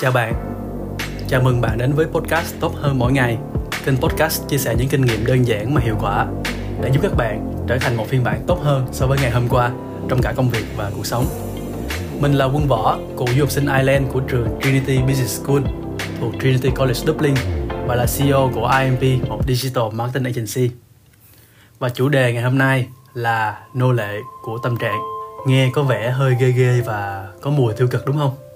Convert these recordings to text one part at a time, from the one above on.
Chào bạn, chào mừng bạn đến với podcast Tốt hơn mỗi ngày Kênh podcast chia sẻ những kinh nghiệm đơn giản mà hiệu quả Để giúp các bạn trở thành một phiên bản tốt hơn so với ngày hôm qua Trong cả công việc và cuộc sống Mình là Quân Võ, cựu du học sinh Ireland của trường Trinity Business School thuộc Trinity College Dublin và là CEO của IMP, một digital marketing agency. Và chủ đề ngày hôm nay là nô lệ của tâm trạng. Nghe có vẻ hơi ghê ghê và có mùi tiêu cực đúng không?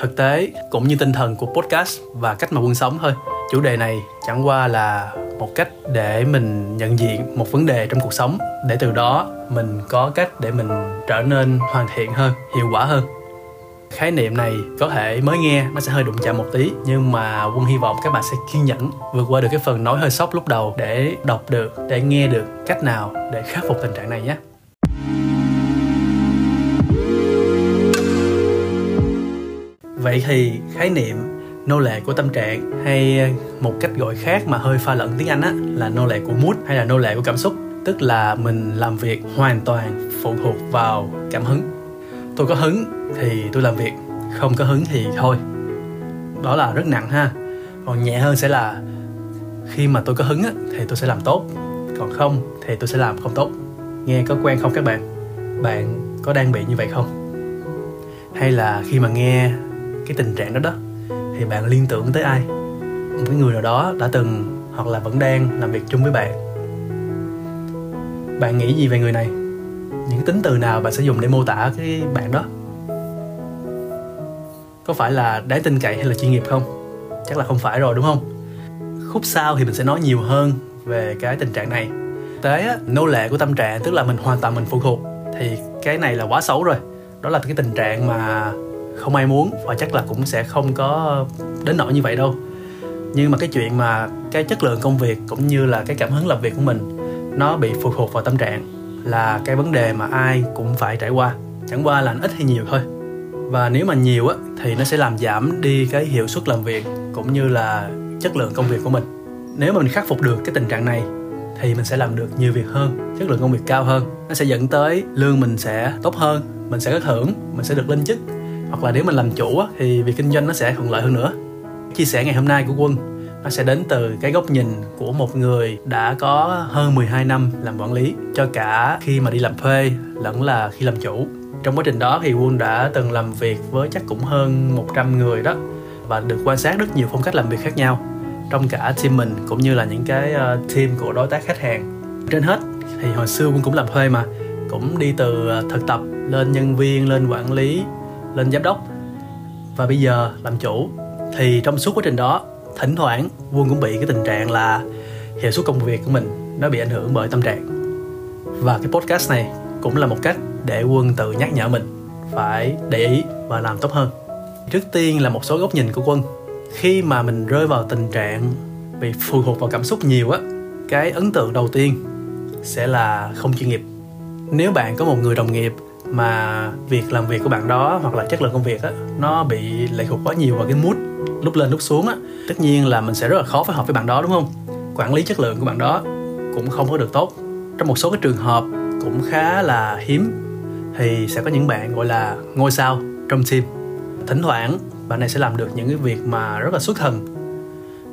Thực tế cũng như tinh thần của podcast và cách mà quân sống thôi. Chủ đề này chẳng qua là một cách để mình nhận diện một vấn đề trong cuộc sống để từ đó mình có cách để mình trở nên hoàn thiện hơn, hiệu quả hơn khái niệm này có thể mới nghe nó sẽ hơi đụng chạm một tí nhưng mà quân hy vọng các bạn sẽ kiên nhẫn vượt qua được cái phần nói hơi sốc lúc đầu để đọc được để nghe được cách nào để khắc phục tình trạng này nhé vậy thì khái niệm nô lệ của tâm trạng hay ờ, một cách gọi khác mà hơi pha lẫn tiếng anh á là nô lệ của mood hay là nô lệ của cảm xúc. Tức là mình làm việc hoàn toàn phụ thuộc vào cảm hứng. Tôi có hứng thì tôi làm việc không có hứng thì thôi. Đó là rất nặng ha. Còn nhẹ hơn sẽ là khi mà tôi có hứng á, thì tôi sẽ làm tốt. Còn không thì tôi sẽ làm không tốt. Nghe có quen không các bạn? Bạn có đang bị như vậy không? Hay là khi mà nghe cái tình trạng đó đó thì bạn liên tưởng tới ai? Một cái người nào đó đã từng hoặc là vẫn đang làm việc chung với bạn. Bạn nghĩ gì về người này? Những tính từ nào bạn sẽ dùng để mô tả cái bạn đó? Có phải là đáng tin cậy hay là chuyên nghiệp không? Chắc là không phải rồi đúng không? Khúc sau thì mình sẽ nói nhiều hơn về cái tình trạng này. Tế á, nô lệ của tâm trạng tức là mình hoàn toàn mình phụ thuộc thì cái này là quá xấu rồi. Đó là cái tình trạng mà không ai muốn và chắc là cũng sẽ không có đến nỗi như vậy đâu. Nhưng mà cái chuyện mà cái chất lượng công việc cũng như là cái cảm hứng làm việc của mình, nó bị phụ thuộc vào tâm trạng là cái vấn đề mà ai cũng phải trải qua. Chẳng qua là ít hay nhiều thôi. Và nếu mà nhiều á, thì nó sẽ làm giảm đi cái hiệu suất làm việc cũng như là chất lượng công việc của mình. Nếu mà mình khắc phục được cái tình trạng này, thì mình sẽ làm được nhiều việc hơn, chất lượng công việc cao hơn. Nó sẽ dẫn tới lương mình sẽ tốt hơn, mình sẽ có thưởng, mình sẽ được lên chức hoặc là nếu mình làm chủ á, thì việc kinh doanh nó sẽ thuận lợi hơn nữa. Chia sẻ ngày hôm nay của quân nó sẽ đến từ cái góc nhìn của một người đã có hơn 12 năm làm quản lý cho cả khi mà đi làm thuê lẫn là khi làm chủ. Trong quá trình đó thì quân đã từng làm việc với chắc cũng hơn 100 người đó và được quan sát rất nhiều phong cách làm việc khác nhau. Trong cả team mình cũng như là những cái ờ, team của đối tác khách hàng. Trên hết thì hồi xưa quân cũng làm thuê mà cũng đi từ ờ, thực tập lên nhân viên lên quản lý lên giám đốc. Và bây giờ làm chủ, thì trong suốt quá trình đó, thỉnh thoảng quân cũng bị cái tình trạng là hiệu suất công việc của mình nó bị ảnh hưởng bởi tâm trạng. Và cái podcast này cũng là một cách để quân tự nhắc nhở mình phải để ý và làm tốt hơn. Trước tiên là một số góc nhìn của quân. Khi mà mình rơi vào tình trạng bị phụ thuộc vào cảm xúc nhiều á, cái ấn tượng đầu tiên sẽ là không chuyên nghiệp. Nếu bạn có một người đồng nghiệp mà việc làm việc của bạn đó hoặc là chất lượng công việc á, nó bị lệ thuộc quá nhiều vào cái mood lúc lên lúc xuống á. Tất nhiên là mình sẽ rất là khó phối hợp với bạn đó, đúng không? Quản lý chất lượng của bạn đó cũng không có được tốt. Trong một số cái trường hợp cũng khá là hiếm thì sẽ có những bạn gọi là ngôi sao trong team. Thỉnh thoảng bạn này sẽ làm được những cái việc mà rất là xuất thần.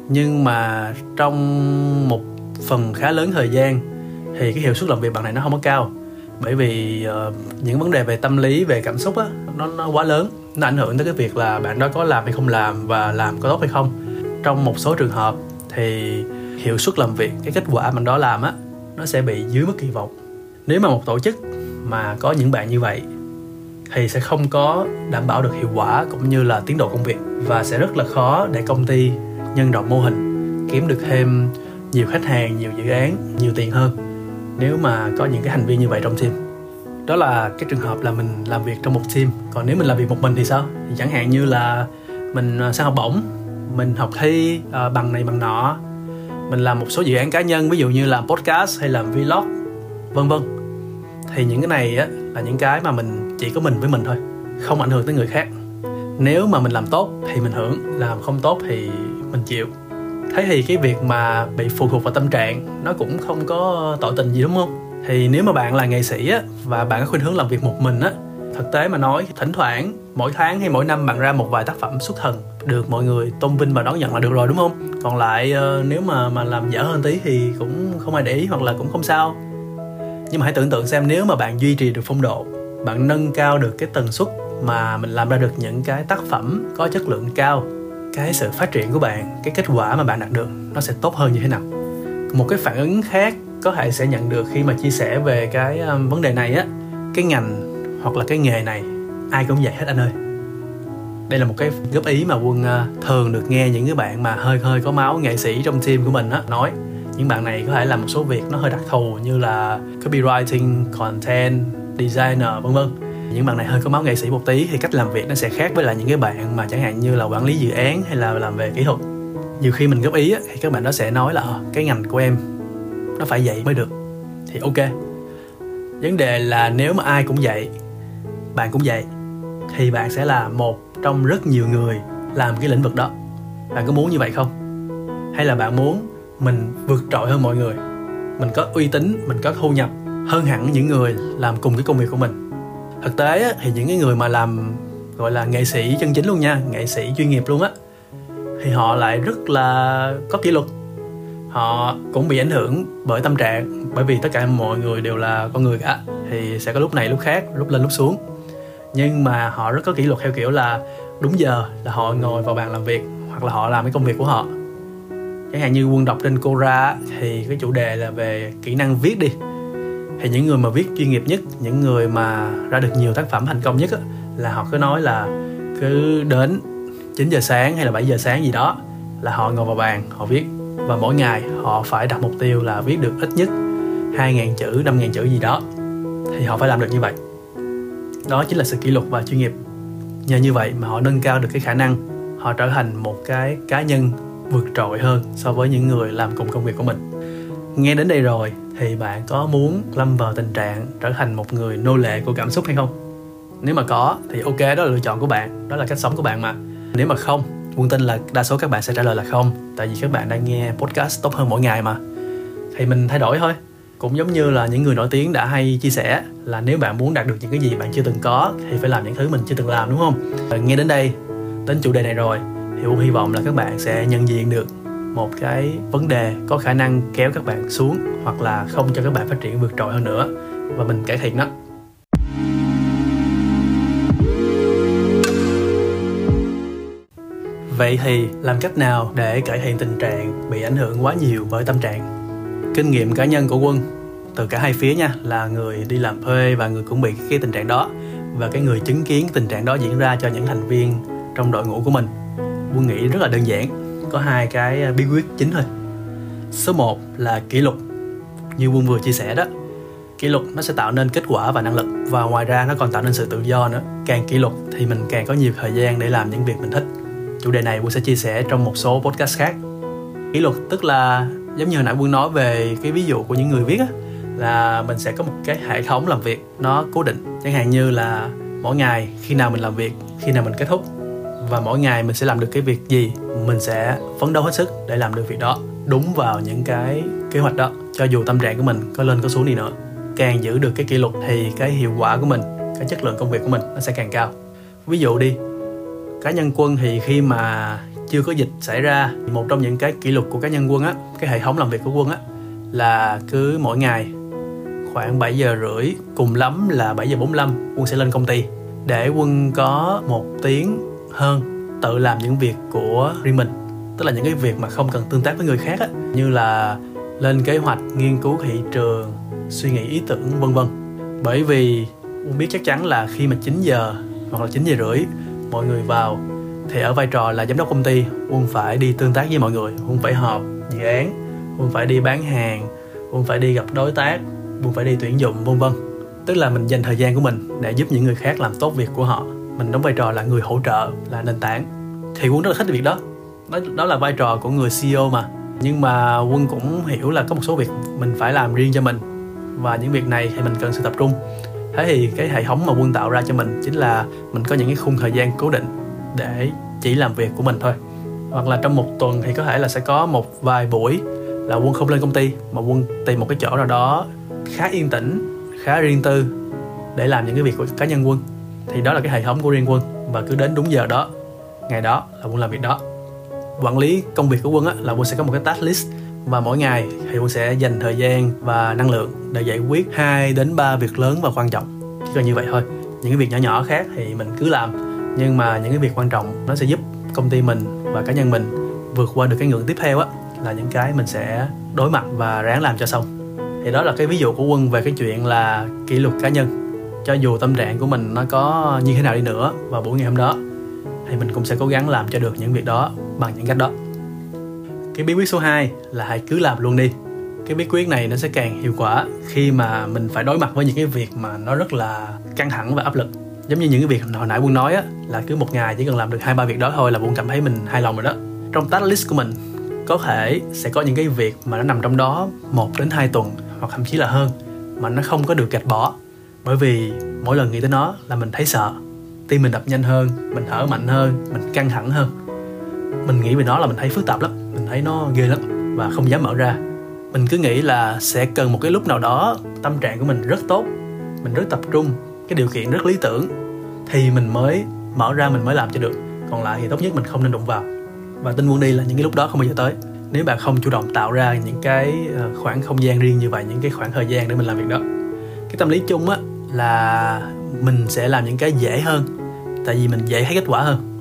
Nhưng mà trong một phần khá lớn thời gian thì cái hiệu suất làm việc bạn này nó không có cao bởi vì uh, những vấn đề về tâm lý về cảm xúc á nó nó quá lớn. Nó ảnh hưởng tới cái việc là bạn đó có làm hay không làm và làm có tốt hay không. Trong một số trường hợp thì hiệu suất làm việc cái kết quả bạn đó làm á nó sẽ bị dưới mức kỳ vọng. Nếu mà một tổ chức mà có những bạn như vậy thì sẽ không có đảm bảo được hiệu quả cũng như là tiến độ công việc và sẽ rất là khó để công ty nhân rộng mô hình kiếm được thêm nhiều khách hàng nhiều dự án nhiều tiền hơn nếu mà có những cái hành vi như vậy trong team đó là cái trường hợp là mình làm việc trong một team. Còn nếu mình làm việc một mình thì sao? Thì chẳng hạn như là mình à, sang học bổng mình học thi uh, bằng này bằng nọ mình làm một số dự án cá nhân ví dụ như làm podcast hay làm vlog vân vân. Thì những cái này á là những cái mà mình chỉ có mình với mình thôi không ảnh hưởng tới người khác. Nếu mà mình làm tốt thì mình hưởng làm không tốt thì mình chịu thế thì cái việc mà bị phụ thuộc vào tâm trạng, nó cũng không có tội tình gì, đúng không? Thì nếu mà bạn là nghệ sĩ á, và bạn có khuynh hướng làm việc một mình á, thực tế mà nói, thỉnh thoảng, mỗi tháng hay mỗi năm bạn ra một vài tác phẩm xuất thần, được mọi người tôn vinh và đón nhận là được rồi, đúng không? Còn lại ờ, nếu mà mà làm dở hơn tí thì cũng không ai để ý hoặc là cũng không sao. Nhưng mà hãy tưởng tượng xem, nếu mà bạn duy trì được phong độ, bạn nâng cao được cái tần suất mà mình làm ra được những cái tác phẩm có chất lượng cao cái sự phát triển của bạn cái kết quả mà bạn đạt được nó sẽ tốt hơn như thế nào? Một cái phản ứng khác có thể sẽ nhận được khi mà chia sẻ về cái um, vấn đề này á cái ngành hoặc là cái nghề này ai cũng vậy hết anh ơi. Đây là một cái góp ý mà quân uh, thường được nghe những cái bạn mà hơi hơi có máu nghệ sĩ trong team của mình á nói. Những bạn này có thể làm một số việc nó hơi đặc thù như là copywriting content designer vân vân những bạn này hơi có máu nghệ sĩ một tí thì cách làm việc nó sẽ khác với lại những cái bạn mà chẳng hạn như là quản lý dự án hay là làm về kỹ thuật. Nhiều khi mình góp ý á, thì các bạn đó sẽ nói là ờ, cái ngành của em nó phải vậy mới được. Thì ok. Vấn đề là nếu mà ai cũng vậy bạn cũng vậy thì bạn sẽ là một trong rất nhiều người làm cái lĩnh vực đó. Bạn có muốn như vậy không? Hay là bạn muốn mình vượt trội hơn mọi người? Mình có uy tín mình có thu nhập hơn hẳn những người làm cùng cái công việc của mình? Thực tế á, thì những cái người mà làm gọi là nghệ sĩ chân chính luôn nha nghệ sĩ chuyên nghiệp luôn á thì họ lại rất là có kỷ luật. Họ cũng bị ảnh hưởng bởi tâm trạng bởi vì tất cả mọi người đều là con người cả thì sẽ có lúc này lúc khác lúc lên lúc xuống. Nhưng mà họ rất có kỷ luật theo kiểu là đúng giờ là họ ngồi vào bàn làm việc hoặc là họ làm cái công việc của họ. Chẳng hạn như quân đọc trên Cora thì cái chủ đề là về kỹ năng viết đi thì những người mà viết chuyên nghiệp nhất những người mà ra được nhiều tác phẩm thành công nhất á, là họ cứ nói là cứ đến 9 giờ sáng hay là 7 giờ sáng gì đó là họ ngồi vào bàn họ viết. Và mỗi ngày họ phải đặt mục tiêu là viết được ít nhất 2.000 chữ, 5.000 chữ gì đó. Thì họ phải làm được như vậy. Đó chính là sự kỷ luật và chuyên nghiệp. Nhờ như vậy mà họ nâng cao được cái khả năng họ trở thành một cái cá nhân vượt trội hơn so với những người làm cùng công việc của mình. Nghe đến đây rồi thì bạn có muốn lâm vào tình trạng trở thành một người nô lệ của cảm xúc hay không? Nếu mà có, thì ok, đó là lựa chọn của bạn, đó là cách sống của bạn mà. Nếu mà không, quân tin là đa số các bạn sẽ trả lời là không, tại vì các bạn đang nghe podcast tốt hơn mỗi ngày mà. Thì mình thay đổi thôi. Cũng giống như là những người nổi tiếng đã hay chia sẻ là nếu bạn muốn đạt được những cái gì bạn chưa từng có, thì phải làm những thứ mình chưa từng làm, đúng không? Nghe đến đây, đến chủ đề này rồi, thì cũng hy vọng là các bạn sẽ nhận diện được một cái vấn đề có khả năng kéo các bạn xuống hoặc là không cho các bạn phát triển vượt trội hơn nữa. Và mình cải thiện nó vậy thì làm cách nào để cải thiện tình trạng bị ảnh hưởng quá nhiều bởi tâm trạng? Kinh nghiệm cá nhân của quân, từ cả hai phía nha, là người đi làm thuê và người cũng bị cái tình trạng đó. Và cái người chứng kiến tình trạng đó diễn ra cho những thành viên trong đội ngũ của mình. Quân nghĩ rất là đơn giản có hai cái à, bí quyết chính thôi. Số 1 là kỷ luật. Như quân vừa chia sẻ đó, kỷ luật nó sẽ tạo nên kết quả và năng lực, và ngoài ra nó còn tạo nên sự tự do nữa. Càng kỷ luật thì mình càng có nhiều thời gian để làm những việc mình thích. Chủ đề này quân sẽ chia sẻ trong một số podcast khác. Kỷ luật tức là, giống như hồi nãy quân nói về cái ví dụ của những người viết á, là mình sẽ có một cái hệ thống làm việc nó cố định. Chẳng hạn như là mỗi ngày khi nào mình làm việc, khi nào mình kết thúc và mỗi ngày mình sẽ làm được cái việc gì, mình sẽ phấn đấu hết sức để làm được việc đó. Đúng vào những cái kế hoạch đó. Cho dù tâm trạng của mình có lên có xuống đi nữa, càng giữ được cái kỷ luật thì cái hiệu quả của mình, cái chất lượng công việc của mình nó sẽ càng cao. Ví dụ đi, cá nhân quân thì khi mà chưa có dịch xảy ra, một trong những cái kỷ luật của cá nhân quân á, cái hệ thống làm việc của quân á, là cứ mỗi ngày khoảng 7 giờ rưỡi, cùng lắm là 7 giờ 45 quân sẽ lên công ty. Để quân có một tiếng hơn tự làm những việc của riêng mình. Tức là những cái việc mà không cần tương tác với người khác á, như là lên kế hoạch, nghiên cứu thị trường, suy nghĩ ý tưởng, vân vân. Bởi vì quân biết chắc chắn là khi mà 9 giờ hoặc là 9 giờ rưỡi, mọi người vào thì ở vai trò là giám đốc công ty, quân phải đi tương tác với mọi người. Quân phải họp dự án, quân phải đi bán hàng, quân phải đi gặp đối tác, quân phải đi tuyển dụng, vân vân. Tức là mình dành thời gian của mình để giúp những người khác làm tốt việc của họ mình đóng vai trò là người hỗ trợ là nền tảng. Thì quân rất là thích việc đó. Đó, đó là vai trò của người CEO mà. Nhưng mà quân cũng hiểu là có một số việc mình phải làm riêng cho mình. Và những việc này thì mình cần sự tập trung. Thế thì cái hệ thống mà quân tạo ra cho mình chính là mình có những cái khung thời gian cố định để chỉ làm việc của mình thôi. Hoặc là trong một tuần thì có thể là sẽ có một vài buổi là quân không lên công ty mà quân tìm một cái chỗ nào đó khá yên tĩnh khá riêng tư để làm những cái việc của cá nhân quân thì đó là cái hệ thống của riêng quân và cứ đến đúng giờ đó ngày đó là quân làm việc đó. Quản lý công việc của quân á, là quân sẽ có một cái task list và mỗi ngày thì quân sẽ dành thời gian và năng lượng để giải quyết 2 đến 3 việc lớn và quan trọng. Chỉ cần như vậy thôi. Những cái việc nhỏ nhỏ khác thì mình cứ làm nhưng mà những cái việc quan trọng nó sẽ giúp công ty mình và cá nhân mình vượt qua được cái ngưỡng tiếp theo á là những cái mình sẽ đối mặt và ráng làm cho xong. Thì đó là cái ví dụ của quân về cái chuyện là kỷ luật cá nhân cho dù tâm trạng của mình nó có như thế nào đi nữa vào buổi ngày hôm đó, thì mình cũng sẽ cố gắng làm cho được những việc đó bằng những cách đó. Cái bí quyết số 2 là hãy cứ làm luôn đi. Cái bí quyết này nó sẽ càng hiệu quả khi mà mình phải đối mặt với những cái việc mà nó rất là căng thẳng và áp lực. Giống như những cái việc hồi nãy quân nói á, là cứ một ngày chỉ cần làm được hai ba việc đó thôi là quân cảm thấy mình hài lòng rồi đó. Trong task list của mình, có thể sẽ có những cái việc mà nó nằm trong đó một đến hai tuần hoặc thậm chí là hơn mà nó không có được gạch bỏ bởi vì mỗi lần nghĩ tới nó là mình thấy sợ. Tim mình đập nhanh hơn, mình thở mạnh hơn, mình căng thẳng hơn. Mình nghĩ về nó là mình thấy phức tạp lắm, mình thấy nó ghê lắm và không dám mở ra. Mình cứ nghĩ là sẽ cần một cái lúc nào đó tâm trạng của mình rất tốt, mình rất tập trung, cái điều kiện rất lý tưởng thì mình mới mở ra, mình mới làm cho được. Còn lại thì tốt nhất mình không nên đụng vào. Và tin muốn đi là những cái lúc đó không bao giờ tới. Nếu bạn không chủ động tạo ra những cái ờ, khoảng không gian riêng như vậy, những cái khoảng thời gian để mình làm việc đó. Cái tâm lý chung á là mình sẽ làm những cái dễ hơn. Tại vì mình dễ thấy kết quả hơn.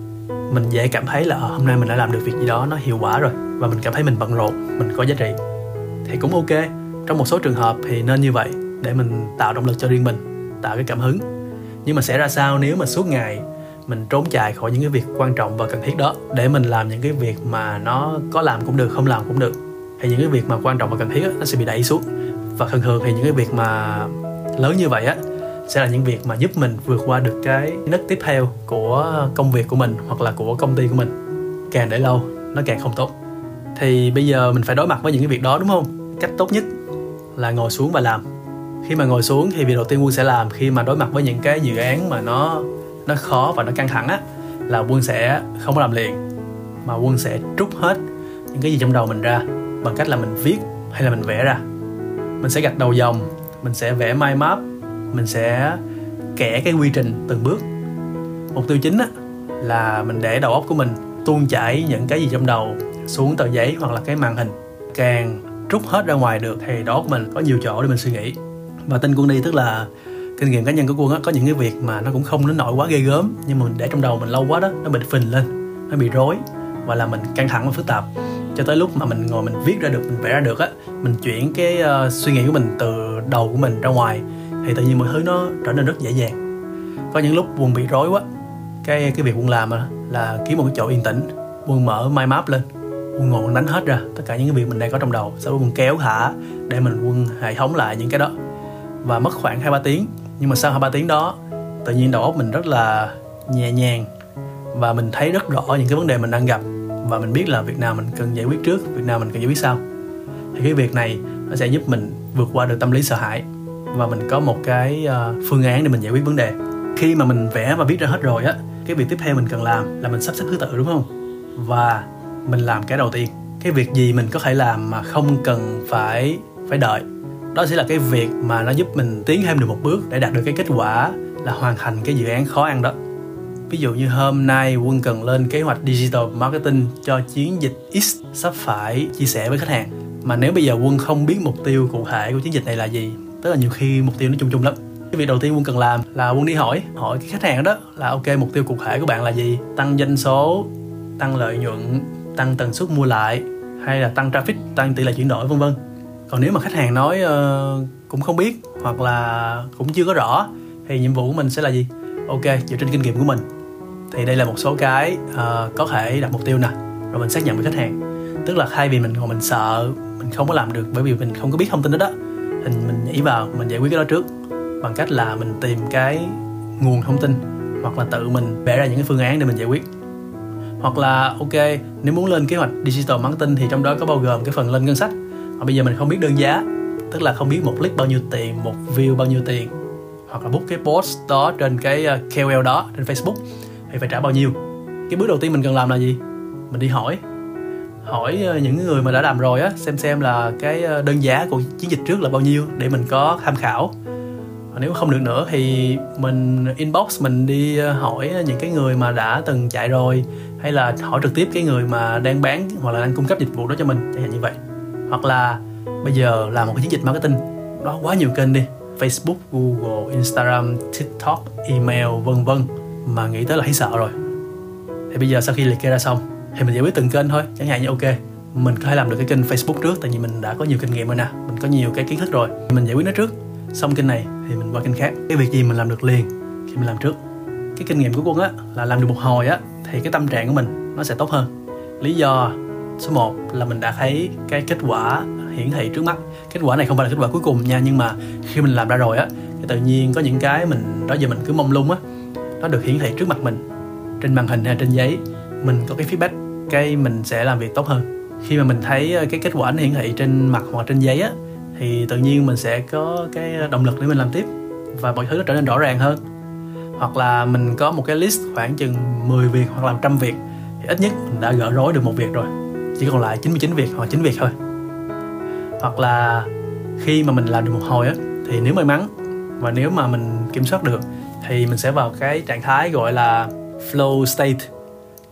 Mình dễ cảm thấy là ờ, hôm nay mình đã làm được việc gì đó nó hiệu quả rồi. Và mình cảm thấy mình bận rộn mình có giá trị. Thì cũng ok. Trong một số trường hợp thì nên như vậy để mình tạo động lực cho riêng mình tạo cái cảm hứng. Nhưng mà sẽ ra sao nếu mà suốt ngày mình trốn chạy khỏi những cái việc quan trọng và cần thiết đó để mình làm những cái việc mà nó có làm cũng được không làm cũng được. Thì những cái việc mà quan trọng và cần thiết đó, nó sẽ bị đẩy xuống. Và thường thường thì những cái việc mà lớn như vậy á sẽ là những việc mà giúp mình vượt qua được cái nấc tiếp theo của công việc của mình hoặc là của công ty của mình. Càng để lâu, nó càng không tốt. Thì bây giờ mình phải đối mặt với những cái việc đó, đúng không? Cách tốt nhất là ngồi xuống và làm. Khi mà ngồi xuống thì việc đầu tiên quân sẽ làm khi mà đối mặt với những cái dự án mà nó nó khó và nó căng thẳng á, là quân sẽ không có làm liền, mà quân sẽ trút hết những cái gì trong đầu mình ra bằng cách là mình viết hay là mình vẽ ra. Mình sẽ gạch đầu dòng, mình sẽ vẽ mind map mình sẽ kẻ cái quy trình từng bước. Mục tiêu chính á là mình để đầu óc của mình tuôn chảy những cái gì trong đầu xuống tờ giấy hoặc là cái màn hình. Càng rút hết ra ngoài được thì đó của mình có nhiều chỗ để mình suy nghĩ. Và tin quân đi tức là kinh nghiệm cá nhân của quân á có những cái việc mà nó cũng không đến nỗi quá ghê gớm nhưng mà mình để trong đầu mình lâu quá đó nó bị phình lên nó bị rối và là mình căng thẳng và phức tạp. Cho tới lúc mà mình ngồi mình viết ra được mình vẽ ra được á mình chuyển cái uh, suy nghĩ của mình từ đầu của mình ra ngoài thì tự nhiên mọi thứ nó trở nên rất dễ dàng. Có những lúc quân bị rối quá, cái cái việc quân làm là kiếm một cái chỗ yên tĩnh quân mở mind map lên quân ngồi quân đánh hết ra tất cả những cái việc mình đang có trong đầu, sau đó quân kéo thả để mình quân hệ thống lại những cái đó. Và mất khoảng hai ba tiếng, nhưng mà sau hai ba tiếng đó, tự nhiên đầu óc mình rất là nhẹ nhàng và mình thấy rất rõ những cái vấn đề mình đang gặp và mình biết là việc nào mình cần giải quyết trước, việc nào mình cần giải quyết sau. Thì cái việc này nó sẽ giúp mình vượt qua được tâm lý sợ hãi và mình có một cái uh, phương án để mình giải quyết vấn đề. Khi mà mình vẽ và viết ra hết rồi á cái việc tiếp theo mình cần làm là mình sắp xếp thứ tự đúng không? Và mình làm cái đầu tiên. Cái việc gì mình có thể làm mà không cần phải phải đợi. Đó sẽ là cái việc mà nó giúp mình tiến thêm được một bước để đạt được cái kết quả là hoàn thành cái dự án khó ăn đó. Ví dụ như hôm nay quân cần lên kế hoạch digital marketing cho chiến dịch x sắp phải chia sẻ với khách hàng. Mà nếu bây giờ quân không biết mục tiêu cụ thể của chiến dịch này là gì tức là nhiều khi mục tiêu nó chung chung lắm. Cái việc đầu tiên quân cần làm là quân đi hỏi hỏi cái khách hàng đó là ok mục tiêu cụ thể của bạn là gì? Tăng doanh số tăng lợi nhuận tăng tần suất mua lại hay là tăng traffic tăng tỷ lệ chuyển đổi vân vân. Còn nếu mà khách hàng nói uh, cũng không biết hoặc là cũng chưa có rõ thì nhiệm vụ của mình sẽ là gì? Ok dựa trên kinh nghiệm của mình. Thì đây là một số cái uh, có thể đặt mục tiêu nè rồi mình xác nhận với khách hàng. Tức là thay vì mình còn mình sợ mình không có làm được bởi vì mình không có biết thông tin đó đó thì mình nhảy vào, mình giải quyết cái đó trước. Bằng cách là mình tìm cái nguồn thông tin, hoặc là tự mình vẽ ra những cái phương án để mình giải quyết. Hoặc là, ok, nếu muốn lên kế hoạch digital marketing thì trong đó có bao gồm cái phần lên ngân sách. Mà bây giờ mình không biết đơn giá, tức là không biết một click bao nhiêu tiền, một view bao nhiêu tiền, hoặc là book cái post đó trên cái ờ, KOL đó trên Facebook thì phải trả bao nhiêu. Cái bước đầu tiên mình cần làm là gì? Mình đi hỏi hỏi ờ, những người mà đã làm rồi á xem xem là cái ờ, đơn giá của chiến dịch trước là bao nhiêu để mình có tham khảo. Nếu không được nữa thì mình inbox mình đi ờ, hỏi những cái người mà đã từng chạy rồi hay là hỏi trực tiếp cái người mà đang bán hoặc là đang cung cấp dịch vụ đó cho mình chẳng hạn như vậy. Hoặc là bây giờ làm một cái chiến dịch marketing đó quá nhiều kênh đi Facebook, Google, Instagram, TikTok, email vân vân mà nghĩ tới là thấy sợ rồi. Thì bây giờ sau khi liệt kê ra xong thì mình giải quyết từng kênh thôi, chẳng hạn như ok, mình có thể làm được cái kênh Facebook trước, tại vì mình đã có nhiều kinh nghiệm rồi nè, mình có nhiều cái kiến thức rồi. Mình giải quyết nó trước, xong kênh này thì mình qua kênh khác. Cái việc gì mình làm được liền thì mình làm trước? Cái kinh nghiệm của quân á, là làm được một hồi á, thì cái tâm trạng của mình nó sẽ tốt hơn. Lý do số 1 là mình đã thấy cái kết quả hiển thị trước mắt. Kết quả này không phải là kết quả cuối cùng nha, nhưng mà khi mình làm ra rồi á, thì tự nhiên có những cái mình, đó giờ mình cứ mong lung á, nó được hiển thị trước mặt mình. Trên màn hình hay trên giấy, mình có cái feedback cái mình sẽ làm việc tốt hơn. Khi mà mình thấy ờ, cái kết quả nó hiển thị trên mặt hoặc trên giấy á, thì tự nhiên mình sẽ có cái ờ, động lực để mình làm tiếp và mọi thứ nó trở nên rõ ràng hơn. Hoặc là mình có một cái list khoảng chừng 10 việc hoặc là 100 việc thì ít nhất mình đã gỡ rối được một việc rồi, chỉ còn lại 99 việc hoặc 9 việc thôi. Hoặc là khi mà mình làm được một hồi á, thì nếu may mắn và nếu mà mình kiểm soát được thì mình sẽ vào cái trạng thái gọi là flow state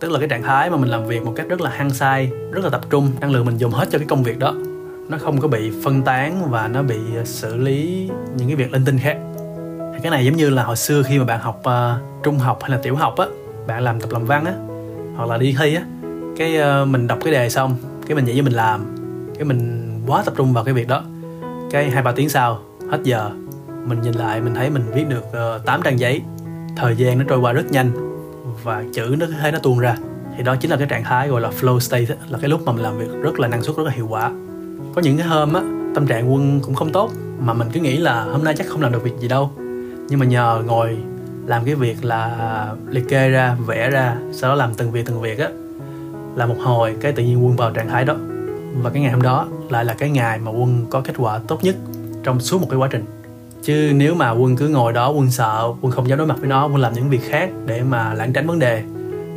tức là cái trạng thái mà mình làm việc một cách rất là hăng say rất là tập trung. Năng lượng mình dùng hết cho cái công việc đó. Nó không có bị phân tán và nó bị ờ, xử lý những cái việc linh tinh khác. Thì cái này giống như là hồi xưa khi mà bạn học uh, trung học hay là tiểu học á bạn làm tập làm văn á hoặc là đi thi á cái uh, mình đọc cái đề xong cái mình nghĩ với mình làm cái mình quá tập trung vào cái việc đó. Cái hai ba tiếng sau hết giờ mình nhìn lại mình thấy mình viết được uh, 8 trang giấy. Thời gian nó trôi qua rất nhanh và chữ nó thấy nó tuôn ra. Thì đó chính là cái trạng thái gọi là flow state là cái lúc mà mình làm việc rất là năng suất, rất là hiệu quả. Có những cái hôm á, tâm trạng quân cũng không tốt, mà mình cứ nghĩ là hôm nay chắc không làm được việc gì đâu. Nhưng mà nhờ ngồi làm cái việc là liệt kê ra, vẽ ra, sau đó làm từng việc từng việc á, là một hồi cái tự nhiên quân vào trạng thái đó. Và cái ngày hôm đó lại là cái ngày mà quân có kết quả tốt nhất trong suốt một cái quá trình chứ nếu mà quân cứ ngồi đó, quân sợ, quân không dám đối mặt với nó, quân làm những việc khác để mà lãng tránh vấn đề,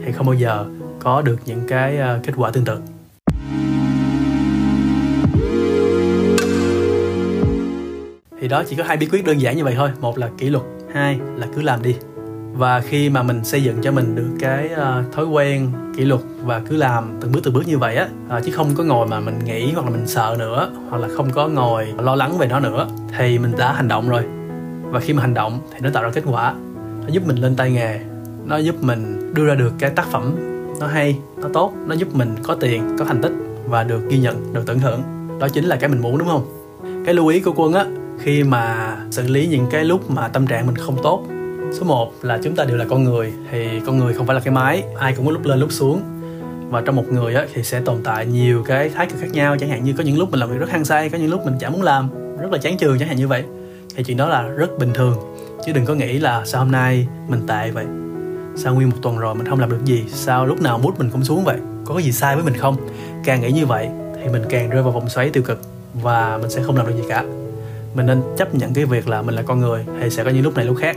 thì không bao giờ có được những cái ờ, kết quả tương tự. Thì đó, chỉ có hai bí quyết đơn giản như vậy thôi. Một là kỷ luật, hai là cứ làm đi và khi mà mình xây dựng cho mình được cái uh, thói quen kỷ luật và cứ làm từng bước từng bước như vậy á uh, chứ không có ngồi mà mình nghĩ hoặc là mình sợ nữa hoặc là không có ngồi lo lắng về nó nữa thì mình đã hành động rồi. Và khi mà hành động thì nó tạo ra kết quả. Nó giúp mình lên tay nghề nó giúp mình đưa ra được cái tác phẩm nó hay nó tốt nó giúp mình có tiền có thành tích và được ghi nhận được tưởng thưởng đó chính là cái mình muốn đúng không? Cái lưu ý của quân á khi mà xử lý những cái lúc mà tâm trạng mình không tốt số 1 là chúng ta đều là con người thì con người không phải là cái máy ai cũng có lúc lên lúc xuống. Và trong một người á, thì sẽ tồn tại nhiều cái thái cực khác nhau chẳng hạn như có những lúc mình làm việc rất hăng say có những lúc mình chẳng muốn làm rất là chán chường chẳng hạn như vậy. Thì chuyện đó là rất bình thường chứ đừng có nghĩ là sao hôm nay mình tệ vậy. Sao nguyên một tuần rồi mình không làm được gì sao lúc nào mút mình cũng xuống vậy có cái gì sai với mình không? Càng nghĩ như vậy thì mình càng rơi vào vòng xoáy tiêu cực và mình sẽ không làm được gì cả. Mình nên chấp nhận cái việc là mình là con người thì sẽ có những lúc này lúc khác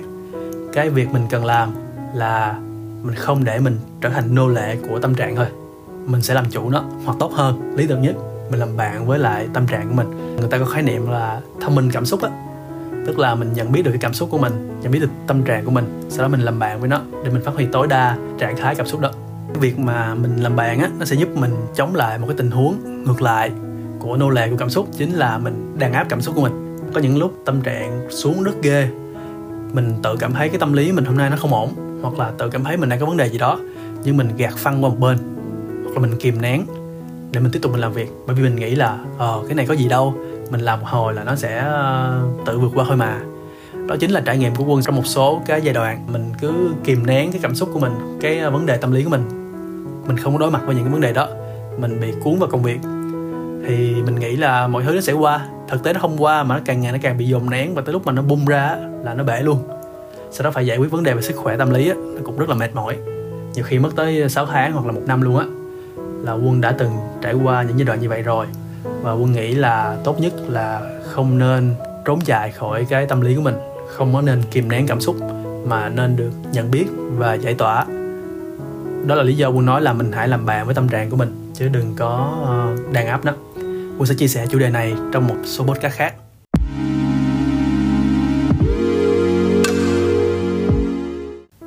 cái việc mình cần làm là mình không để mình trở thành nô lệ của tâm trạng thôi. Mình sẽ làm chủ nó hoặc tốt hơn. Lý tưởng nhất, mình làm bạn với lại tâm trạng của mình. Người ta có khái niệm là thông minh cảm xúc á. Tức là mình nhận biết được cái cảm xúc của mình, nhận biết được tâm trạng của mình, sau đó mình làm bạn với nó để mình phát huy tối đa trạng thái cảm xúc đó. Cái việc mà mình làm bạn á, nó sẽ giúp mình chống lại một cái tình huống ngược lại của nô lệ của cảm xúc, chính là mình đàn áp cảm xúc của mình. Có những lúc tâm trạng xuống rất ghê mình tự cảm thấy cái tâm lý mình hôm nay nó không ổn, hoặc là tự cảm thấy mình đang có vấn đề gì đó, nhưng mình gạt phăng qua một bên, hoặc là mình kìm nén để mình tiếp tục mình làm việc. Bởi vì mình nghĩ là ờ cái này có gì đâu, mình làm một hồi là nó sẽ ờ, tự vượt qua thôi mà. Đó chính là trải nghiệm của quân trong một số cái giai đoạn mình cứ kìm nén cái cảm xúc của mình, cái ờ, vấn đề tâm lý của mình. Mình không có đối mặt với những cái vấn đề đó, mình bị cuốn vào công việc. Thì mình nghĩ là mọi thứ nó sẽ qua thực tế nó không qua mà nó càng ngày nó càng bị dồn nén và tới lúc mà nó bung ra là nó bể luôn. Sau đó phải giải quyết vấn đề về sức khỏe tâm lý á, nó cũng rất là mệt mỏi. Nhiều khi mất tới 6 tháng hoặc là một năm luôn á là quân đã từng trải qua những giai đoạn như vậy rồi. Và quân nghĩ là tốt nhất là không nên trốn chạy khỏi cái tâm lý của mình không có nên kìm nén cảm xúc mà nên được nhận biết và giải tỏa. Đó là lý do quân nói là mình hãy làm bạn với tâm trạng của mình chứ đừng có ờ, đàn áp nó. Quân sẽ chia sẻ chủ đề này trong một số podcast khác.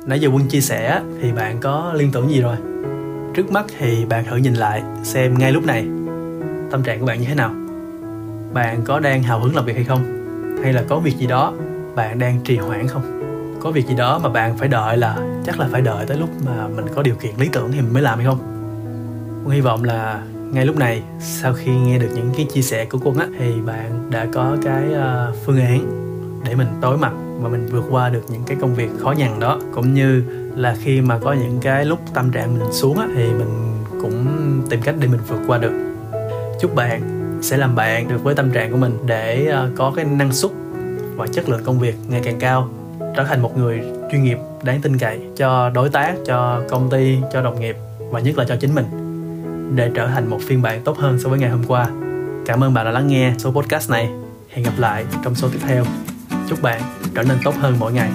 nãy giờ quân chia sẻ thì bạn có liên tưởng gì rồi? Trước mắt thì bạn thử nhìn lại xem ngay lúc này. Tâm trạng của bạn như thế nào? Bạn có đang hào hứng làm việc hay không? Hay là có việc gì đó bạn đang trì hoãn không? Có việc gì đó mà bạn phải đợi là chắc là phải đợi tới lúc mà mình có điều kiện lý tưởng thì mình mới làm hay không? Quân hy vọng là ngay lúc này sau khi nghe được những cái chia sẻ của quân á thì bạn đã có cái uh, phương án để mình tối mặt và mình vượt qua được những cái công việc khó nhằn đó. Cũng như là khi mà có những cái lúc tâm trạng mình xuống á thì mình cũng tìm cách để mình vượt qua được. Chúc bạn sẽ làm bạn được với tâm trạng của mình để ờ, có cái năng suất và chất lượng công việc ngày càng cao trở thành một người chuyên nghiệp đáng tin cậy cho đối tác cho công ty cho đồng nghiệp và nhất là cho chính mình để trở thành một phiên bản tốt hơn so với ngày hôm qua. Cảm ơn bạn đã lắng nghe số podcast này. Hẹn gặp lại trong số tiếp theo. Chúc bạn trở nên tốt hơn mỗi ngày.